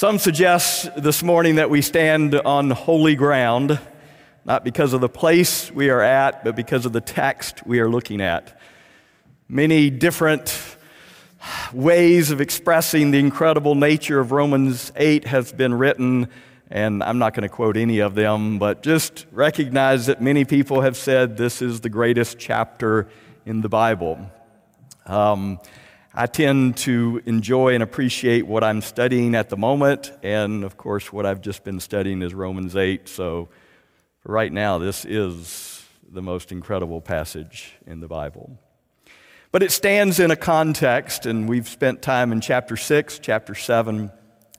Some suggest this morning that we stand on holy ground, not because of the place we are at, but because of the text we are looking at. Many different ways of expressing the incredible nature of Romans 8 has been written, and I'm not going to quote any of them, but just recognize that many people have said this is the greatest chapter in the Bible. Um, I tend to enjoy and appreciate what I'm studying at the moment, and of course, what I've just been studying is Romans 8. So, right now, this is the most incredible passage in the Bible. But it stands in a context, and we've spent time in chapter 6, chapter 7,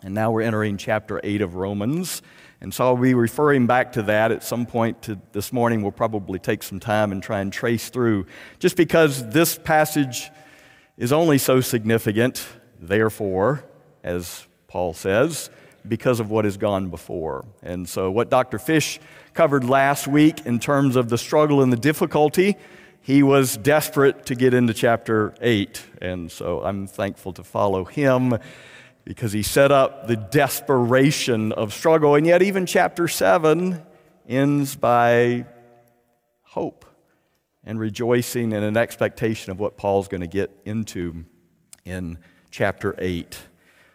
and now we're entering chapter 8 of Romans. And so I'll be referring back to that at some point to this morning. We'll probably take some time and try and trace through. Just because this passage is only so significant, therefore, as Paul says, because of what has gone before. And so, what Dr. Fish covered last week in terms of the struggle and the difficulty, he was desperate to get into chapter 8. And so I'm thankful to follow him because he set up the desperation of struggle. And yet, even chapter 7 ends by hope and rejoicing and an expectation of what Paul's going to get into in chapter 8.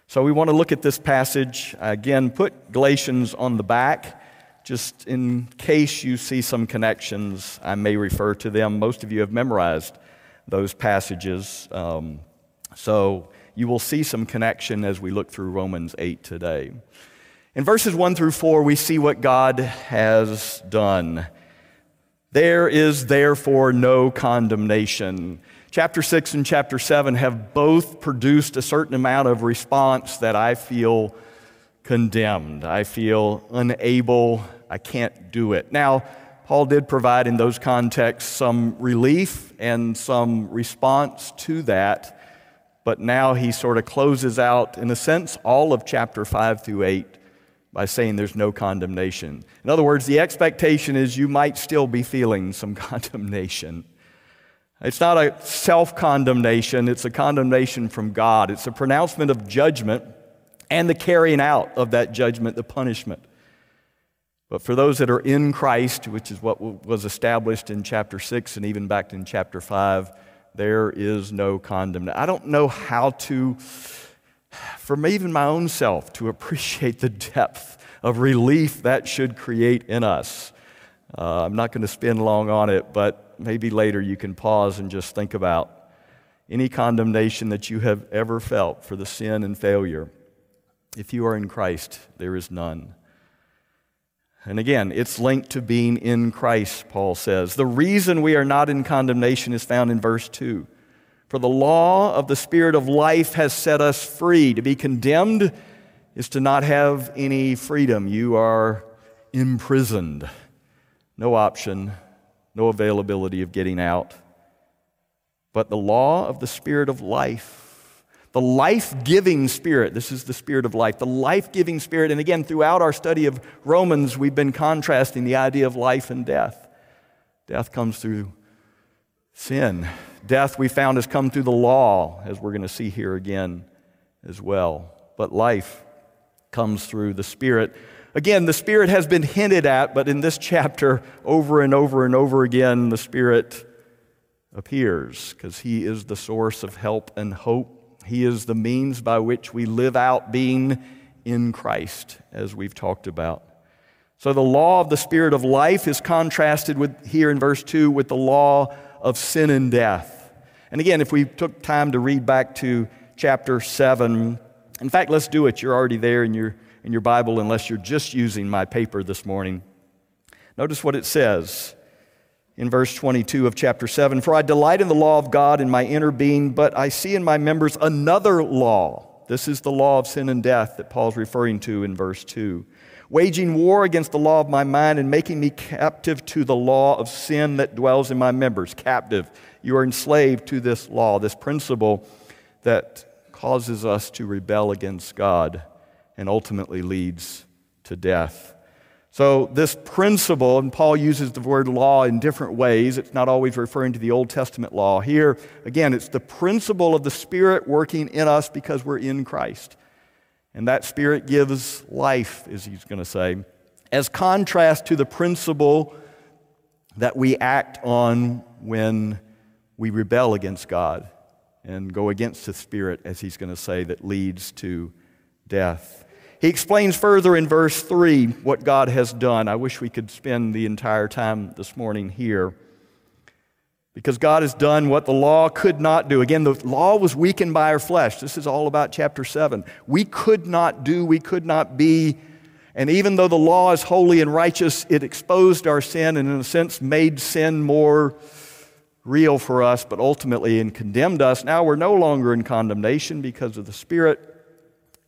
So we want to look at this passage. Again, put Galatians on the back. Just in case you see some connections, I may refer to them. Most of you have memorized those passages. Um, so you will see some connection as we look through Romans 8 today. In verses 1 through 4, we see what God has done. There is therefore no condemnation. Chapter 6 and chapter 7 have both produced a certain amount of response that I feel condemned. I feel unable I can't do it. Now, Paul did provide in those contexts some relief and some response to that, but now he sort of closes out, in a sense, all of chapter 5 through 8 by saying there's no condemnation. In other words, the expectation is you might still be feeling some condemnation. It's not a self condemnation, it's a condemnation from God. It's a pronouncement of judgment and the carrying out of that judgment, the punishment. But for those that are in Christ, which is what was established in chapter 6 and even back in chapter 5, there is no condemnation. I don't know how to, from even my own self, to appreciate the depth of relief that should create in us. Uh, I'm not going to spend long on it, but maybe later you can pause and just think about any condemnation that you have ever felt for the sin and failure. If you are in Christ, there is none. And again, it's linked to being in Christ, Paul says. The reason we are not in condemnation is found in verse 2. For the law of the Spirit of life has set us free. To be condemned is to not have any freedom. You are imprisoned. No option, no availability of getting out. But the law of the Spirit of life the life giving spirit. This is the spirit of life, the life giving spirit. And again, throughout our study of Romans, we've been contrasting the idea of life and death. Death comes through sin. Death, we found, has come through the law, as we're going to see here again as well. But life comes through the Spirit. Again, the Spirit has been hinted at, but in this chapter, over and over and over again, the Spirit appears because He is the source of help and hope he is the means by which we live out being in Christ, as we've talked about. So the law of the Spirit of life is contrasted with here in verse 2 with the law of sin and death. And again, if we took time to read back to chapter 7, in fact, let's do it. You're already there in your, in your Bible, unless you're just using my paper this morning. Notice what it says in verse 22 of chapter 7 For I delight in the law of God in my inner being, but I see in my members another law. This is the law of sin and death that Paul's referring to in verse 2. Waging war against the law of my mind and making me captive to the law of sin that dwells in my members. Captive. You are enslaved to this law, this principle that causes us to rebel against God and ultimately leads to death. So, this principle, and Paul uses the word law in different ways, it's not always referring to the Old Testament law. Here, again, it's the principle of the Spirit working in us because we're in Christ. And that Spirit gives life, as he's going to say, as contrast to the principle that we act on when we rebel against God and go against the Spirit, as he's going to say, that leads to death. He explains further in verse 3 what God has done. I wish we could spend the entire time this morning here. Because God has done what the law could not do. Again, the law was weakened by our flesh. This is all about chapter 7. We could not do, we could not be. And even though the law is holy and righteous, it exposed our sin and, in a sense, made sin more real for us, but ultimately and condemned us. Now we're no longer in condemnation because of the Spirit.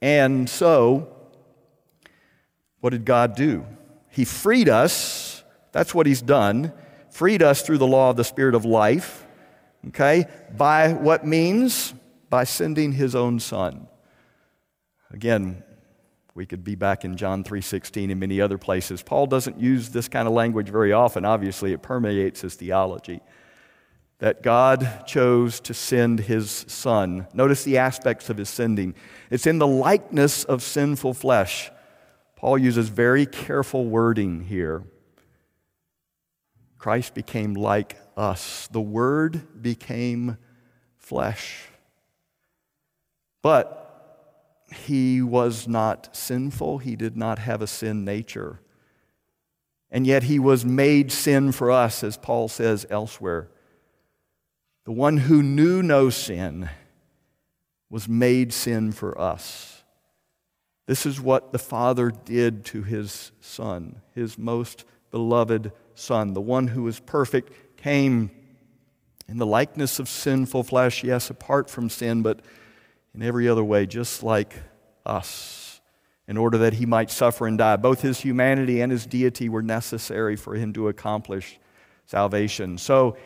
And so, what did God do? He freed us. That's what He's done. Freed us through the law of the Spirit of life. Okay? By what means? By sending His own Son. Again, we could be back in John 3:16 and many other places. Paul doesn't use this kind of language very often. Obviously, it permeates his theology that God chose to send his son. Notice the aspects of his sending. It's in the likeness of sinful flesh. Paul uses very careful wording here. Christ became like us. The Word became flesh. But he was not sinful, he did not have a sin nature. And yet he was made sin for us, as Paul says elsewhere. The one who knew no sin was made sin for us. This is what the Father did to his Son, his most beloved Son. The one who was perfect came in the likeness of sinful flesh, yes, apart from sin, but in every other way, just like us, in order that he might suffer and die. Both his humanity and his deity were necessary for him to accomplish salvation. So,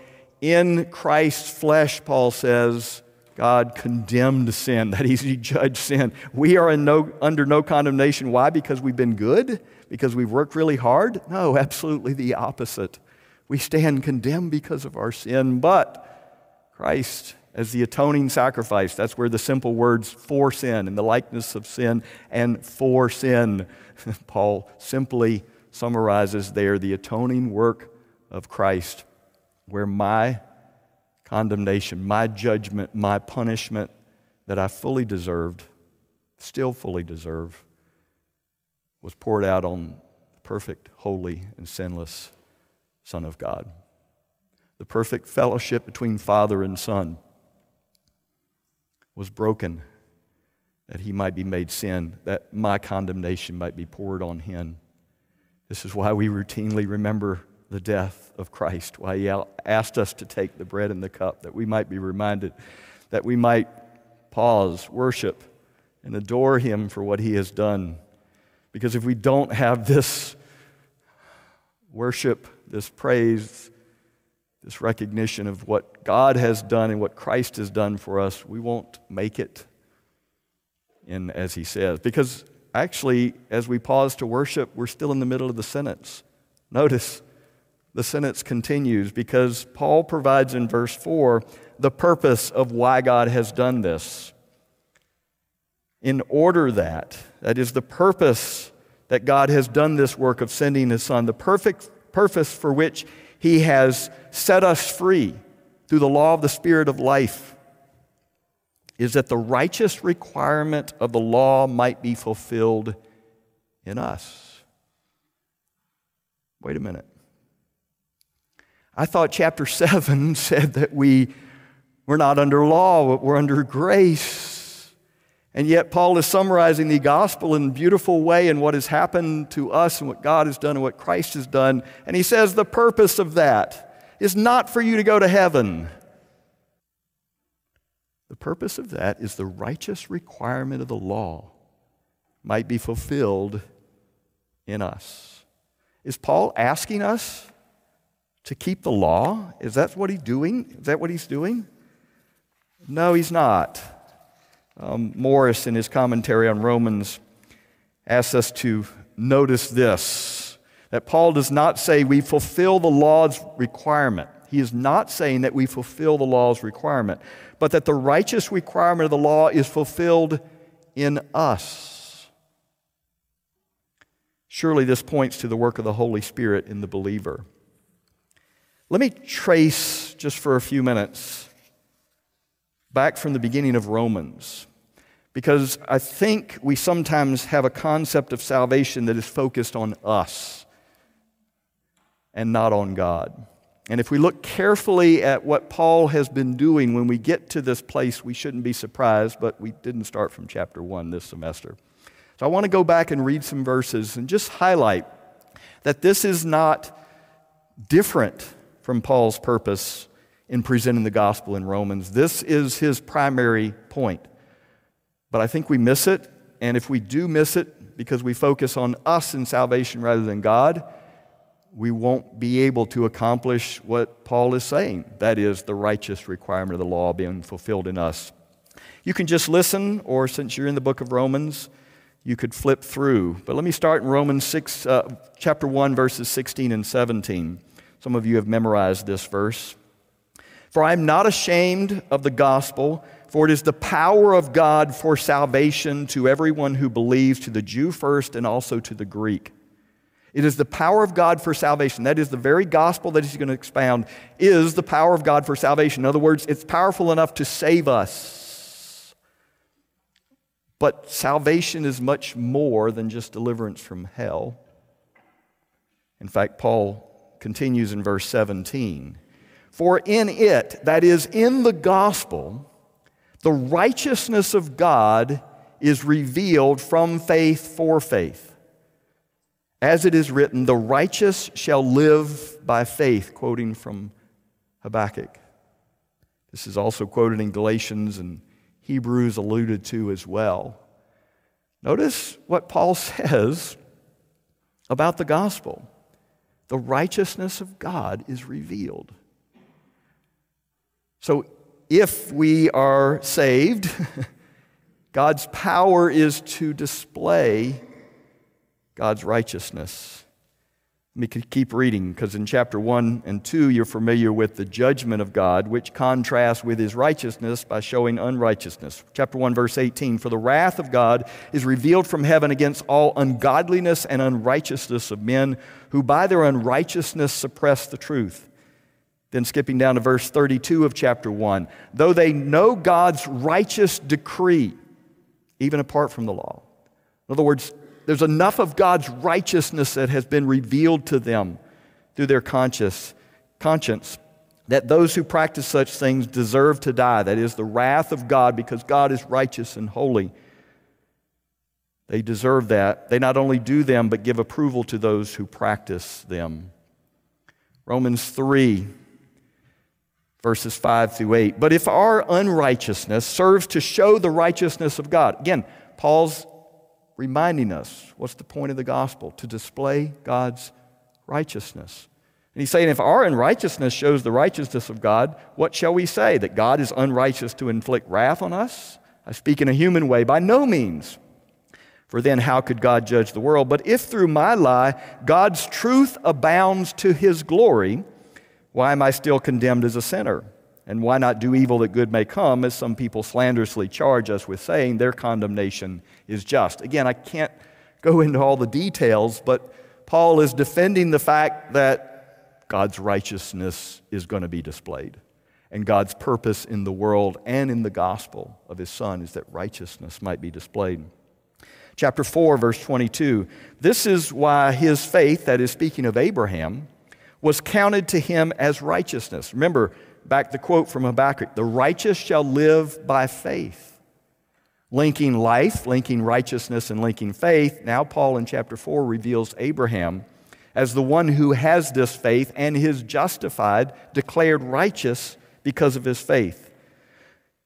in Christ's flesh, Paul says, God condemned sin. that He judged sin. We are no, under no condemnation. Why? Because we've been good? Because we've worked really hard? No, absolutely the opposite. We stand condemned because of our sin, but Christ, as the atoning sacrifice, that's where the simple words for sin and the likeness of sin and for sin, Paul simply summarizes there the atoning work of Christ where my condemnation, my judgment, my punishment that I fully deserved, still fully deserve, was poured out on the perfect, holy, and sinless Son of God. The perfect fellowship between Father and Son was broken that he might be made sin, that my condemnation might be poured on him. This is why we routinely remember the death of Christ, why he asked us to take the bread and the cup, that we might be reminded, that we might pause, worship, and adore him for what he has done. Because if we don't have this worship, this praise, this recognition of what God has done and what Christ has done for us, we won't make it in as he says. Because actually, as we pause to worship, we're still in the middle of the sentence. Notice, the sentence continues because Paul provides in verse 4 the purpose of why God has done this. In order that, that is the purpose that God has done this work of sending his Son, the perfect purpose for which he has set us free through the law of the Spirit of life, is that the righteous requirement of the law might be fulfilled in us. Wait a minute. I thought chapter 7 said that we, we're not under law, but we're under grace. And yet, Paul is summarizing the gospel in a beautiful way and what has happened to us and what God has done and what Christ has done. And he says the purpose of that is not for you to go to heaven. The purpose of that is the righteous requirement of the law might be fulfilled in us. Is Paul asking us to keep the law? Is that what he's doing? Is that what he's doing? No, he's not. Um, Morris, in his commentary on Romans, asks us to notice this that Paul does not say we fulfill the law's requirement. He is not saying that we fulfill the law's requirement, but that the righteous requirement of the law is fulfilled in us. Surely this points to the work of the Holy Spirit in the believer. Let me trace just for a few minutes back from the beginning of Romans, because I think we sometimes have a concept of salvation that is focused on us and not on God. And if we look carefully at what Paul has been doing when we get to this place, we shouldn't be surprised, but we didn't start from chapter 1 this semester. So I want to go back and read some verses and just highlight that this is not different from Paul's purpose in presenting the gospel in Romans. This is his primary point. But I think we miss it, and if we do miss it because we focus on us in salvation rather than God, we won't be able to accomplish what Paul is saying that is, the righteous requirement of the law being fulfilled in us. You can just listen, or since you're in the book of Romans, you could flip through. But let me start in Romans 6, uh, chapter 1, verses 16 and 17. Some of you have memorized this verse. For I am not ashamed of the gospel, for it is the power of God for salvation to everyone who believes, to the Jew first and also to the Greek. It is the power of God for salvation. That is the very gospel that he's going to expound, is the power of God for salvation. In other words, it's powerful enough to save us. But salvation is much more than just deliverance from hell. In fact, Paul continues in verse 17 For in it, that is, in the gospel, the righteousness of God is revealed from faith for faith. As it is written, the righteous shall live by faith, quoting from Habakkuk. This is also quoted in Galatians and Hebrews alluded to as well. Notice what Paul says about the gospel the righteousness of God is revealed. So if we are saved, God's power is to display God's righteousness. Let me keep reading because in chapter 1 and 2, you're familiar with the judgment of God, which contrasts with his righteousness by showing unrighteousness. Chapter 1, verse 18 For the wrath of God is revealed from heaven against all ungodliness and unrighteousness of men who by their unrighteousness suppress the truth. Then skipping down to verse 32 of chapter 1 Though they know God's righteous decree, even apart from the law. In other words, there's enough of God's righteousness that has been revealed to them through their conscience, conscience that those who practice such things deserve to die. That is, the wrath of God, because God is righteous and holy. They deserve that. They not only do them, but give approval to those who practice them. Romans 3, verses 5 through 8. But if our unrighteousness serves to show the righteousness of God, again, Paul's reminding us what's the point of the gospel? To display God's righteousness. And he's saying, if our unrighteousness shows the righteousness of God, what shall we say? That God is unrighteous to inflict wrath on us? I speak in a human way, by no means. For then, how could God judge the world? But if through my lie God's truth abounds to his glory, why am I still condemned as a sinner? And why not do evil that good may come, as some people slanderously charge us with saying their condemnation is just? Again, I can't go into all the details, but Paul is defending the fact that God's righteousness is going to be displayed. And God's purpose in the world and in the gospel of his Son is that righteousness might be displayed. Chapter 4, verse 22. This is why his faith, that is speaking of Abraham, was counted to him as righteousness. Remember, back the quote from Habakkuk the righteous shall live by faith. Linking life, linking righteousness, and linking faith, now Paul in chapter 4 reveals Abraham as the one who has this faith and is justified, declared righteous because of his faith.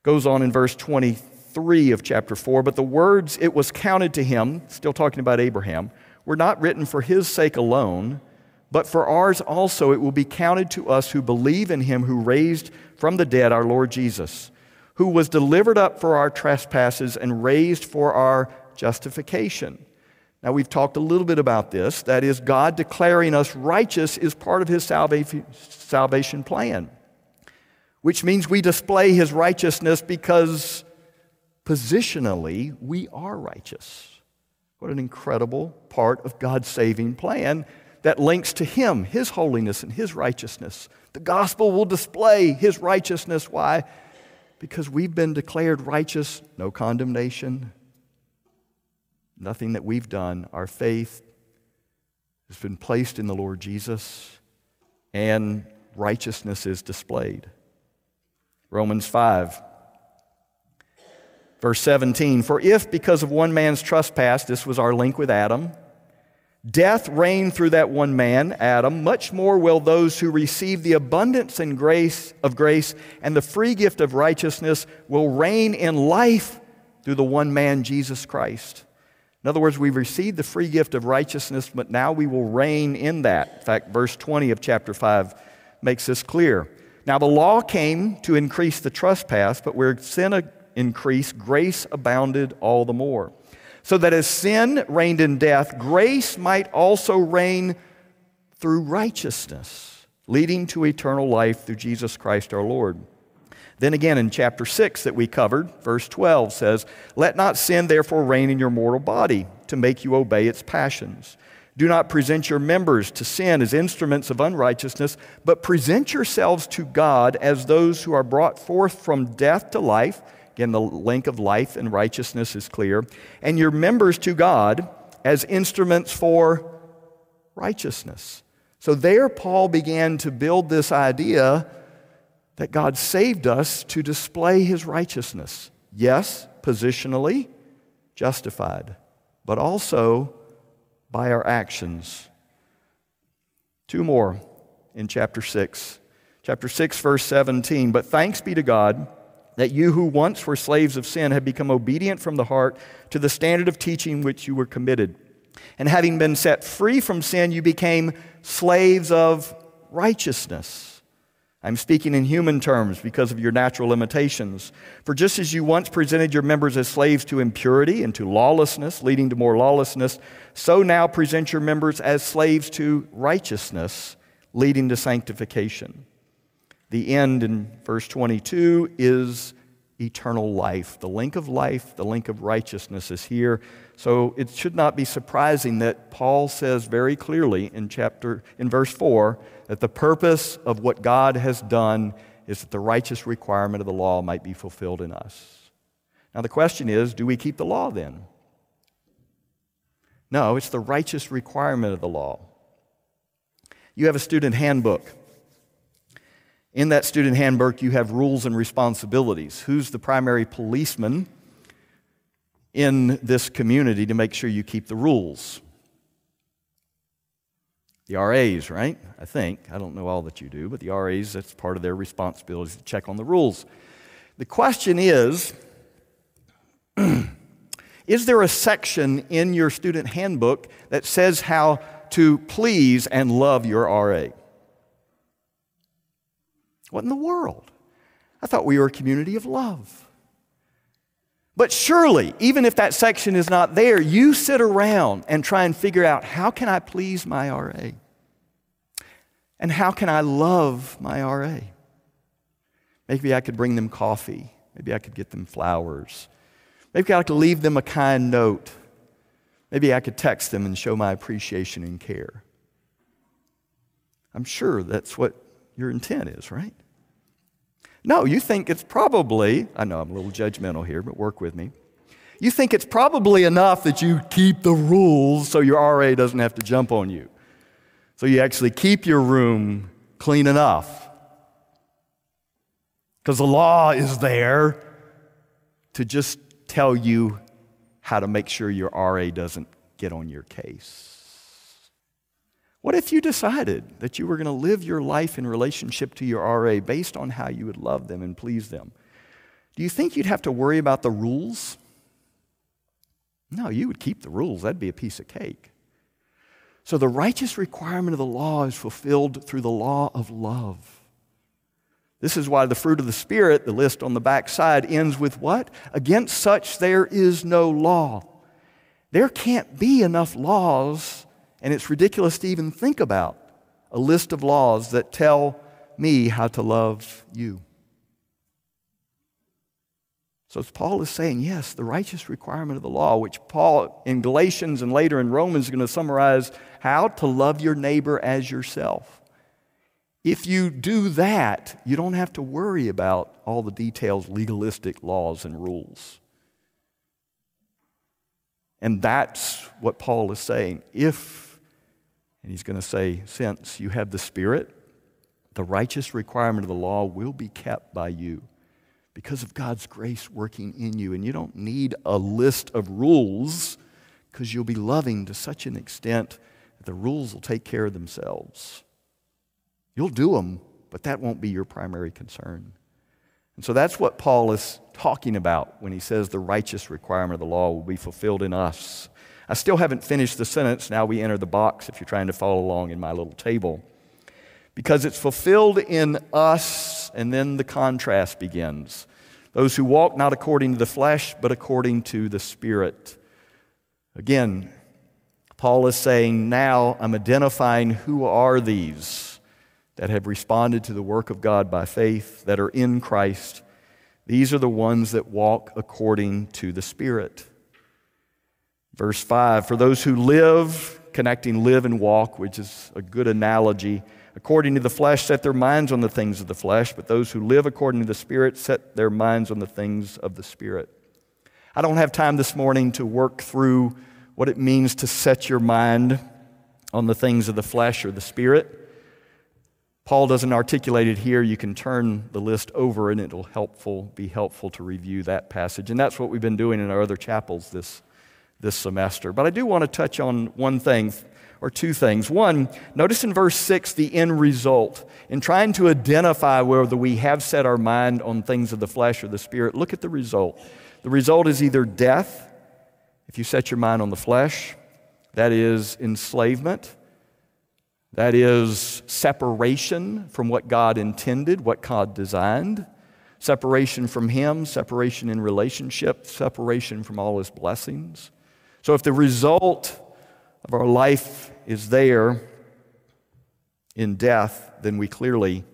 Goes on in verse 23 of chapter 4 But the words it was counted to him, still talking about Abraham, were not written for his sake alone but for ours also it will be counted to us who believe in him who raised from the dead our Lord Jesus, who was delivered up for our trespasses and raised for our justification. Now, we've talked a little bit about this. That is, God declaring us righteous is part of his salvation plan, which means we display his righteousness because positionally we are righteous. What an incredible part of God's saving plan that links to Him, His holiness, and His righteousness. The gospel will display His righteousness. Why? Because we've been declared righteous, no condemnation, nothing that we've done. Our faith has been placed in the Lord Jesus, and righteousness is displayed. Romans 5 Verse 17 For if, because of one man's trespass, this was our link with Adam, death reigned through that one man, Adam, much more will those who receive the abundance and grace of grace and the free gift of righteousness will reign in life through the one man, Jesus Christ. In other words, we've received the free gift of righteousness, but now we will reign in that. In fact, verse 20 of chapter 5 makes this clear. Now, the law came to increase the trespass, but where sin increased, grace abounded all the more. So that as sin reigned in death, grace might also reign through righteousness, leading to eternal life through Jesus Christ our Lord. Then again in chapter 6 that we covered, verse 12 says, Let not sin therefore reign in your mortal body to make you obey its passions. Do not present your members to sin as instruments of unrighteousness, but present yourselves to God as those who are brought forth from death to life Again, the link of life and righteousness is clear. And your members to God as instruments for righteousness. So there, Paul began to build this idea that God saved us to display his righteousness. Yes, positionally, justified, but also by our actions. Two more in chapter 6. Chapter 6, verse 17. But thanks be to God that you who once were slaves of sin have become obedient from the heart to the standard of teaching which you were committed. And having been set free from sin, you became slaves of righteousness. I'm speaking in human terms because of your natural limitations. For just as you once presented your members as slaves to impurity and to lawlessness, leading to more lawlessness, so now present your members as slaves to righteousness, leading to sanctification. The end in verse 22 is eternal life. The link of life, the link of righteousness is here. So it should not be surprising that Paul says very clearly in chapter in verse 4 that the purpose of what God has done is that the righteous requirement of the law might be fulfilled in us. Now the question is, do we keep the law then? No, it's the righteous requirement of the law. You have a student handbook. In that student handbook, you have rules and responsibilities. Who's the primary policeman in this community to make sure you keep the rules? The RAs, right? I think. I don't know all that you do, but the RAs, that's part of their responsibility to check on the rules. The question is Is there a section in your student handbook that says how to please and love your RA? What in the world? I thought we were a community of love. But surely, even if that section is not there, you sit around and try and figure out how can I please my RA? And how can I love my RA? Maybe I could bring them coffee. Maybe I could get them flowers. Maybe I could leave them a kind note. Maybe I could text them and show my appreciation and care. I'm sure that's what your intent is, right? No, you think it's probably, I know I'm a little judgmental here, but work with me. You think it's probably enough that you keep the rules so your RA doesn't have to jump on you. So you actually keep your room clean enough. Because the law is there to just tell you how to make sure your RA doesn't get on your case. What if you decided that you were going to live your life in relationship to your RA based on how you would love them and please them? Do you think you'd have to worry about the rules? No, you would keep the rules. That'd be a piece of cake. So the righteous requirement of the law is fulfilled through the law of love. This is why the fruit of the Spirit, the list on the back side, ends with what? Against such there is no law. There can't be enough laws and it's ridiculous to even think about a list of laws that tell me how to love you. So Paul is saying, yes, the righteous requirement of the law, which Paul in Galatians and later in Romans is going to summarize how to love your neighbor as yourself. If you do that, you don't have to worry about all the details, legalistic laws and rules. And that's what Paul is saying. If, and he's going to say, since you have the Spirit, the righteous requirement of the law will be kept by you because of God's grace working in you. And you don't need a list of rules because you'll be loving to such an extent that the rules will take care of themselves. You'll do them, but that won't be your primary concern. And so that's what Paul is talking about when he says the righteous requirement of the law will be fulfilled in us. I still haven't finished the sentence. Now we enter the box if you're trying to follow along in my little table. Because it's fulfilled in us, and then the contrast begins. Those who walk not according to the flesh, but according to the Spirit. Again, Paul is saying, now I'm identifying who are these that have responded to the work of God by faith, that are in Christ. These are the ones that walk according to the Spirit. Verse 5 For those who live, connecting live and walk, which is a good analogy, according to the flesh, set their minds on the things of the flesh, but those who live according to the Spirit set their minds on the things of the Spirit. I don't have time this morning to work through what it means to set your mind on the things of the flesh or the Spirit. Paul doesn't articulate it here. You can turn the list over and it'll helpful, be helpful to review that passage. And that's what we've been doing in our other chapels this, this semester. But I do want to touch on one thing or two things. One, notice in verse 6 the end result. In trying to identify whether we have set our mind on things of the flesh or the spirit, look at the result. The result is either death, if you set your mind on the flesh, that is enslavement that is separation from what God intended, what God designed, separation from Him, separation in relationship, separation from all His blessings. So if the result of our life is there in death, then we clearly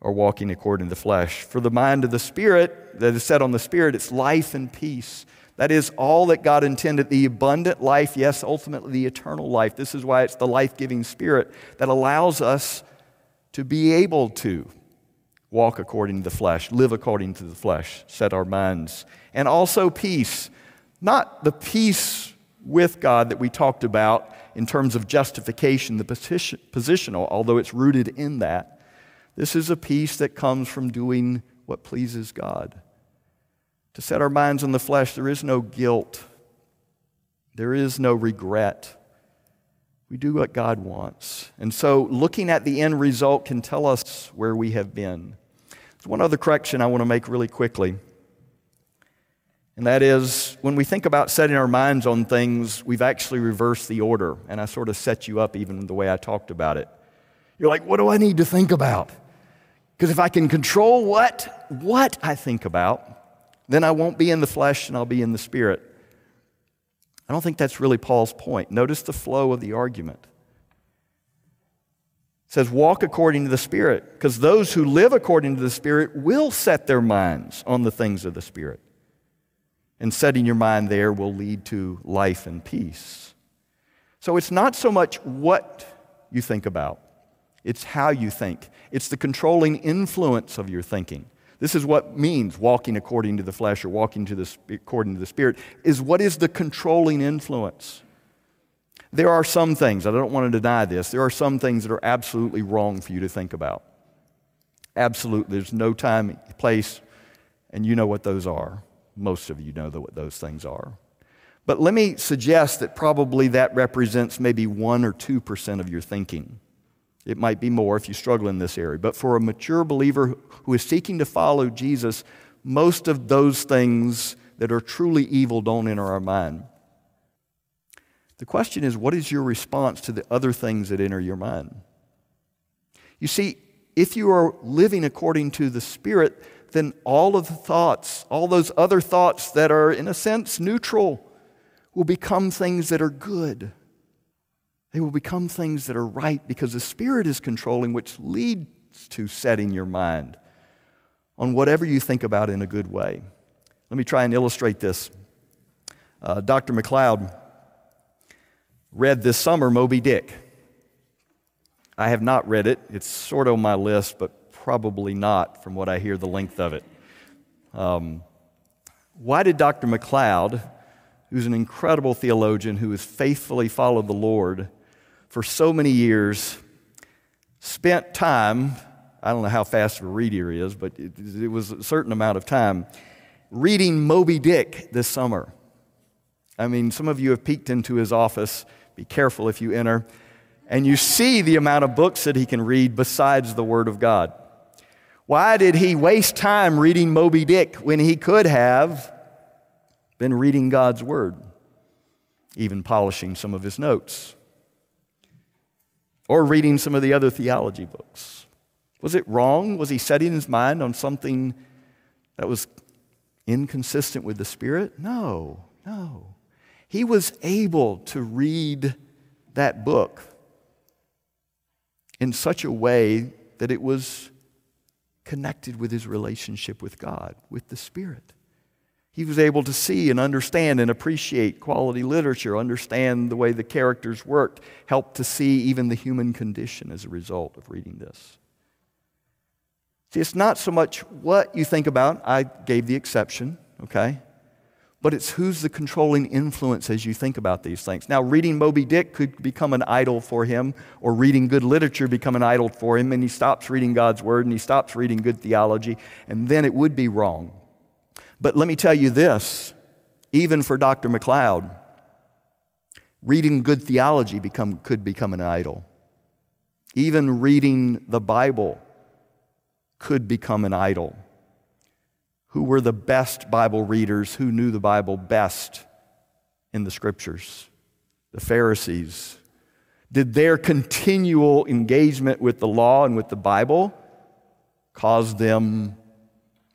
are walking according to the flesh. For the mind of the Spirit that is set on the Spirit, it's life and peace. That is all that God intended the abundant life, yes, ultimately the eternal life. This is why it's the life giving spirit that allows us to be able to walk according to the flesh, live according to the flesh, set our minds. And also peace. Not the peace with God that we talked about in terms of justification, the position, positional, although it's rooted in that. This is a peace that comes from doing what pleases God to set our minds on the flesh, there is no guilt, there is no regret. We do what God wants. And so, looking at the end result can tell us where we have been. There's one other correction I want to make really quickly. And that is, when we think about setting our minds on things, we've actually reversed the order. And I sort of set you up even the way I talked about it. You're like, what do I need to think about? Because if I can control what, what I think about, then I won't be in the flesh and I'll be in the spirit. I don't think that's really Paul's point. Notice the flow of the argument. It says, walk according to the Spirit, because those who live according to the Spirit will set their minds on the things of the Spirit. And setting your mind there will lead to life and peace. So it's not so much what you think about, it's how you think, it's the controlling influence of your thinking. This is what means walking according to the flesh or walking to the, according to the Spirit, is what is the controlling influence? There are some things, I don't want to deny this, there are some things that are absolutely wrong for you to think about. Absolutely. There's no time, place, and you know what those are. Most of you know what those things are. But let me suggest that probably that represents maybe 1 or 2% of your thinking. It might be more if you struggle in this area. But for a mature believer who is seeking to follow Jesus, most of those things that are truly evil don't enter our mind. The question is, what is your response to the other things that enter your mind? You see, if you are living according to the Spirit, then all of the thoughts, all those other thoughts that are, in a sense, neutral, will become things that are good. They will become things that are right because the Spirit is controlling, which leads to setting your mind on whatever you think about in a good way. Let me try and illustrate this. Uh, Dr. McLeod read this summer Moby Dick. I have not read it. It's sort of on my list, but probably not from what I hear the length of it. Um, why did Dr. McLeod, who's an incredible theologian who has faithfully followed the Lord for so many years, spent time, I don't know how fast a reader he is, but it, it was a certain amount of time, reading Moby Dick this summer? I mean, some of you have peeked into his office. Be careful if you enter. And you see the amount of books that he can read besides the Word of God. Why did he waste time reading Moby Dick when he could have been reading God's Word, even polishing some of his notes, or reading some of the other theology books? Was it wrong? Was he setting his mind on something that was inconsistent with the Spirit? No, no. He was able to read that book in such a way that it was connected with his relationship with God, with the Spirit. He was able to see and understand and appreciate quality literature, understand the way the characters worked, help to see even the human condition as a result of reading this. See, it's not so much what you think about, I gave the exception, okay? But it's who's the controlling influence as you think about these things. Now, reading Moby Dick could become an idol for him, or reading good literature become an idol for him, and he stops reading God's word and he stops reading good theology, and then it would be wrong. But let me tell you this even for Dr. McLeod, reading good theology become, could become an idol. Even reading the Bible could become an idol who were the best Bible readers, who knew the Bible best in the scriptures? The Pharisees. Did their continual engagement with the law and with the Bible cause them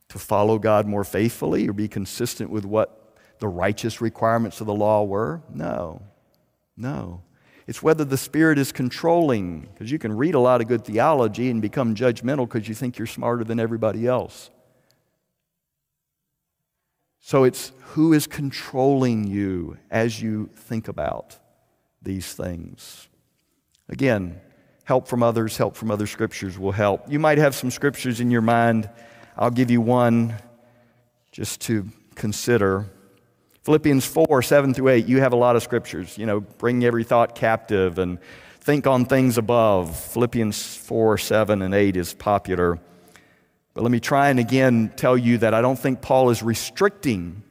to follow God more faithfully or be consistent with what the righteous requirements of the law were? No. No. It's whether the Spirit is controlling, because you can read a lot of good theology and become judgmental because you think you're smarter than everybody else. So it's who is controlling you as you think about these things. Again, help from others, help from other scriptures will help. You might have some scriptures in your mind. I'll give you one just to consider. Philippians 4, 7 through 8, you have a lot of scriptures. You know, bring every thought captive and think on things above. Philippians 4, 7, and 8 is popular. But let me try and again tell you that I don't think Paul is restricting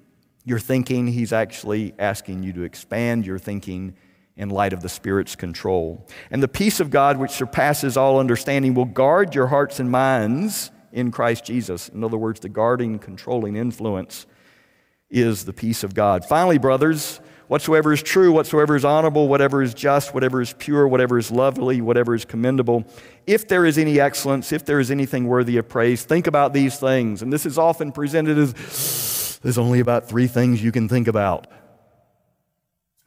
your thinking. He's actually asking you to expand your thinking in light of the Spirit's control. And the peace of God, which surpasses all understanding, will guard your hearts and minds in Christ Jesus. In other words, the guarding, controlling influence is the peace of God. Finally, brothers, whatsoever is true, whatsoever is honorable, whatever is just, whatever is pure, whatever is lovely, whatever is commendable, if there is any excellence, if there is anything worthy of praise, think about these things. And this is often presented as there's only about three things you can think about.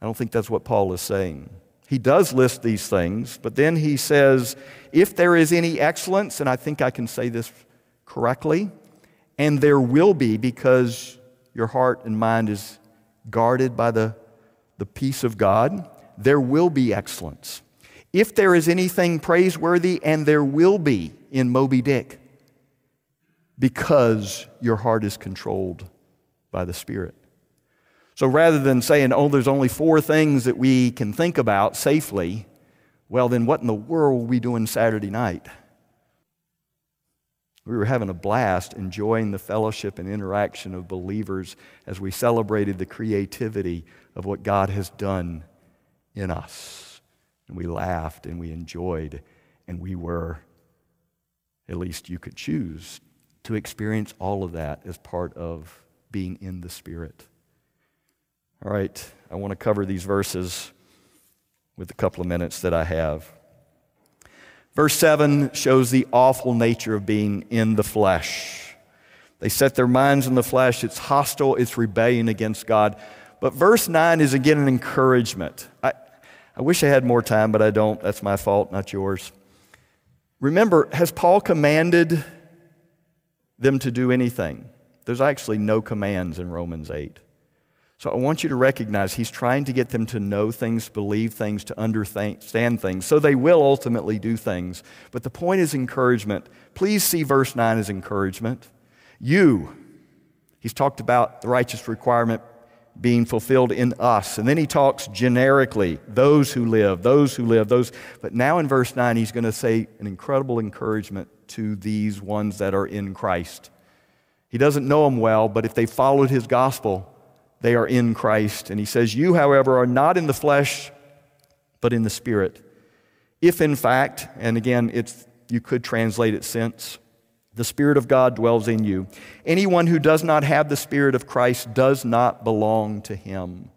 I don't think that's what Paul is saying. He does list these things, but then he says, if there is any excellence, and I think I can say this correctly, and there will be because your heart and mind is guarded by the the peace of God, there will be excellence. If there is anything praiseworthy, and there will be in Moby Dick, because your heart is controlled by the Spirit. So rather than saying, oh, there's only four things that we can think about safely, well, then what in the world were we doing Saturday night? We were having a blast enjoying the fellowship and interaction of believers as we celebrated the creativity of what God has done in us. And we laughed and we enjoyed, and we were, at least you could choose, to experience all of that as part of being in the Spirit. All right, I want to cover these verses with a couple of minutes that I have. Verse 7 shows the awful nature of being in the flesh. They set their minds in the flesh. It's hostile, it's rebellion against God. But verse 9 is again an encouragement. I, I wish I had more time, but I don't. That's my fault, not yours. Remember, has Paul commanded them to do anything? There's actually no commands in Romans 8. So I want you to recognize he's trying to get them to know things, believe things, to understand things, so they will ultimately do things. But the point is encouragement. Please see verse 9 as encouragement. You, he's talked about the righteous requirement being fulfilled in us. And then he talks generically, those who live, those who live, those. But now in verse 9, he's going to say an incredible encouragement to these ones that are in Christ. He doesn't know them well, but if they followed his gospel, they are in Christ. And he says, You, however, are not in the flesh, but in the Spirit. If in fact, and again, it's, you could translate it since, the Spirit of God dwells in you. Anyone who does not have the Spirit of Christ does not belong to him.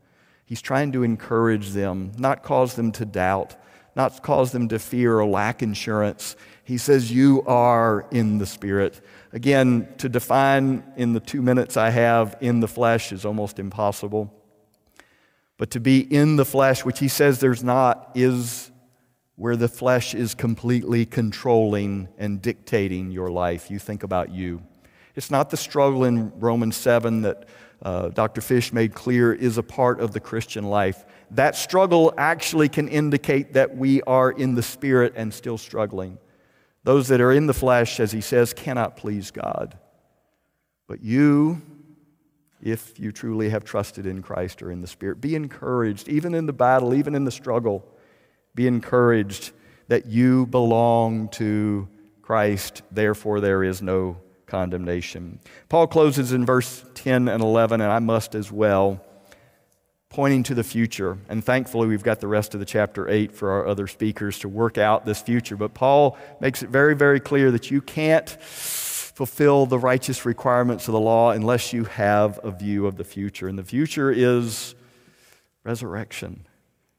He's trying to encourage them, not cause them to doubt, not cause them to fear or lack insurance. He says, You are in the Spirit. Again, to define in the two minutes I have in the flesh is almost impossible. But to be in the flesh, which he says there's not, is where the flesh is completely controlling and dictating your life. You think about you. It's not the struggle in Romans 7 that uh, Dr. Fish made clear is a part of the Christian life. That struggle actually can indicate that we are in the spirit and still struggling. Those that are in the flesh, as he says, cannot please God. But you, if you truly have trusted in Christ or in the Spirit, be encouraged, even in the battle, even in the struggle. Be encouraged that you belong to Christ, therefore, there is no condemnation. Paul closes in verse 10 and 11, and I must as well pointing to the future. And thankfully, we've got the rest of the chapter 8 for our other speakers to work out this future. But Paul makes it very, very clear that you can't fulfill the righteous requirements of the law unless you have a view of the future. And the future is resurrection.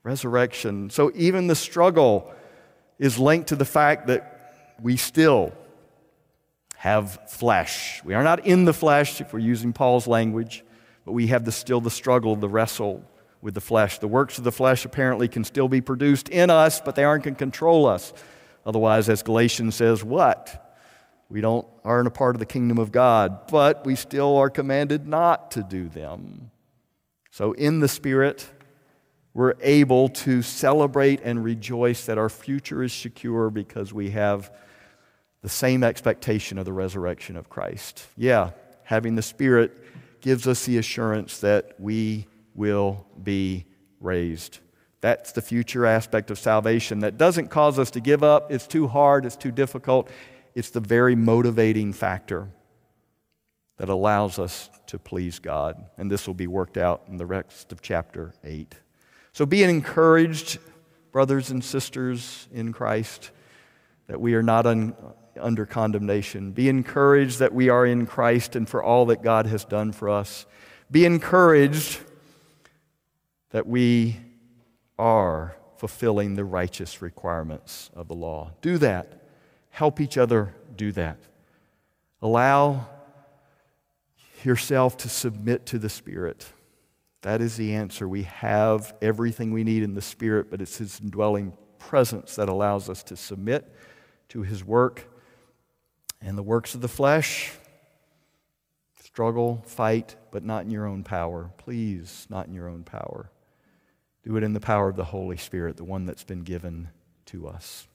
Resurrection. So even the struggle is linked to the fact that we still have flesh. We are not in the flesh, if we're using Paul's language but we have the, still the struggle, the wrestle with the flesh. The works of the flesh apparently can still be produced in us, but they aren't going to control us. Otherwise, as Galatians says, what? We don't aren't a part of the kingdom of God, but we still are commanded not to do them. So in the spirit, we're able to celebrate and rejoice that our future is secure because we have the same expectation of the resurrection of Christ. Yeah, having the spirit gives us the assurance that we will be raised. That's the future aspect of salvation that doesn't cause us to give up. It's too hard, it's too difficult. It's the very motivating factor that allows us to please God. And this will be worked out in the rest of chapter 8. So be encouraged, brothers and sisters in Christ, that we are not un- under condemnation. Be encouraged that we are in Christ and for all that God has done for us. Be encouraged that we are fulfilling the righteous requirements of the law. Do that. Help each other do that. Allow yourself to submit to the Spirit. That is the answer. We have everything we need in the Spirit, but it's His indwelling presence that allows us to submit to His work and the works of the flesh, struggle, fight, but not in your own power. Please, not in your own power. Do it in the power of the Holy Spirit, the one that's been given to us.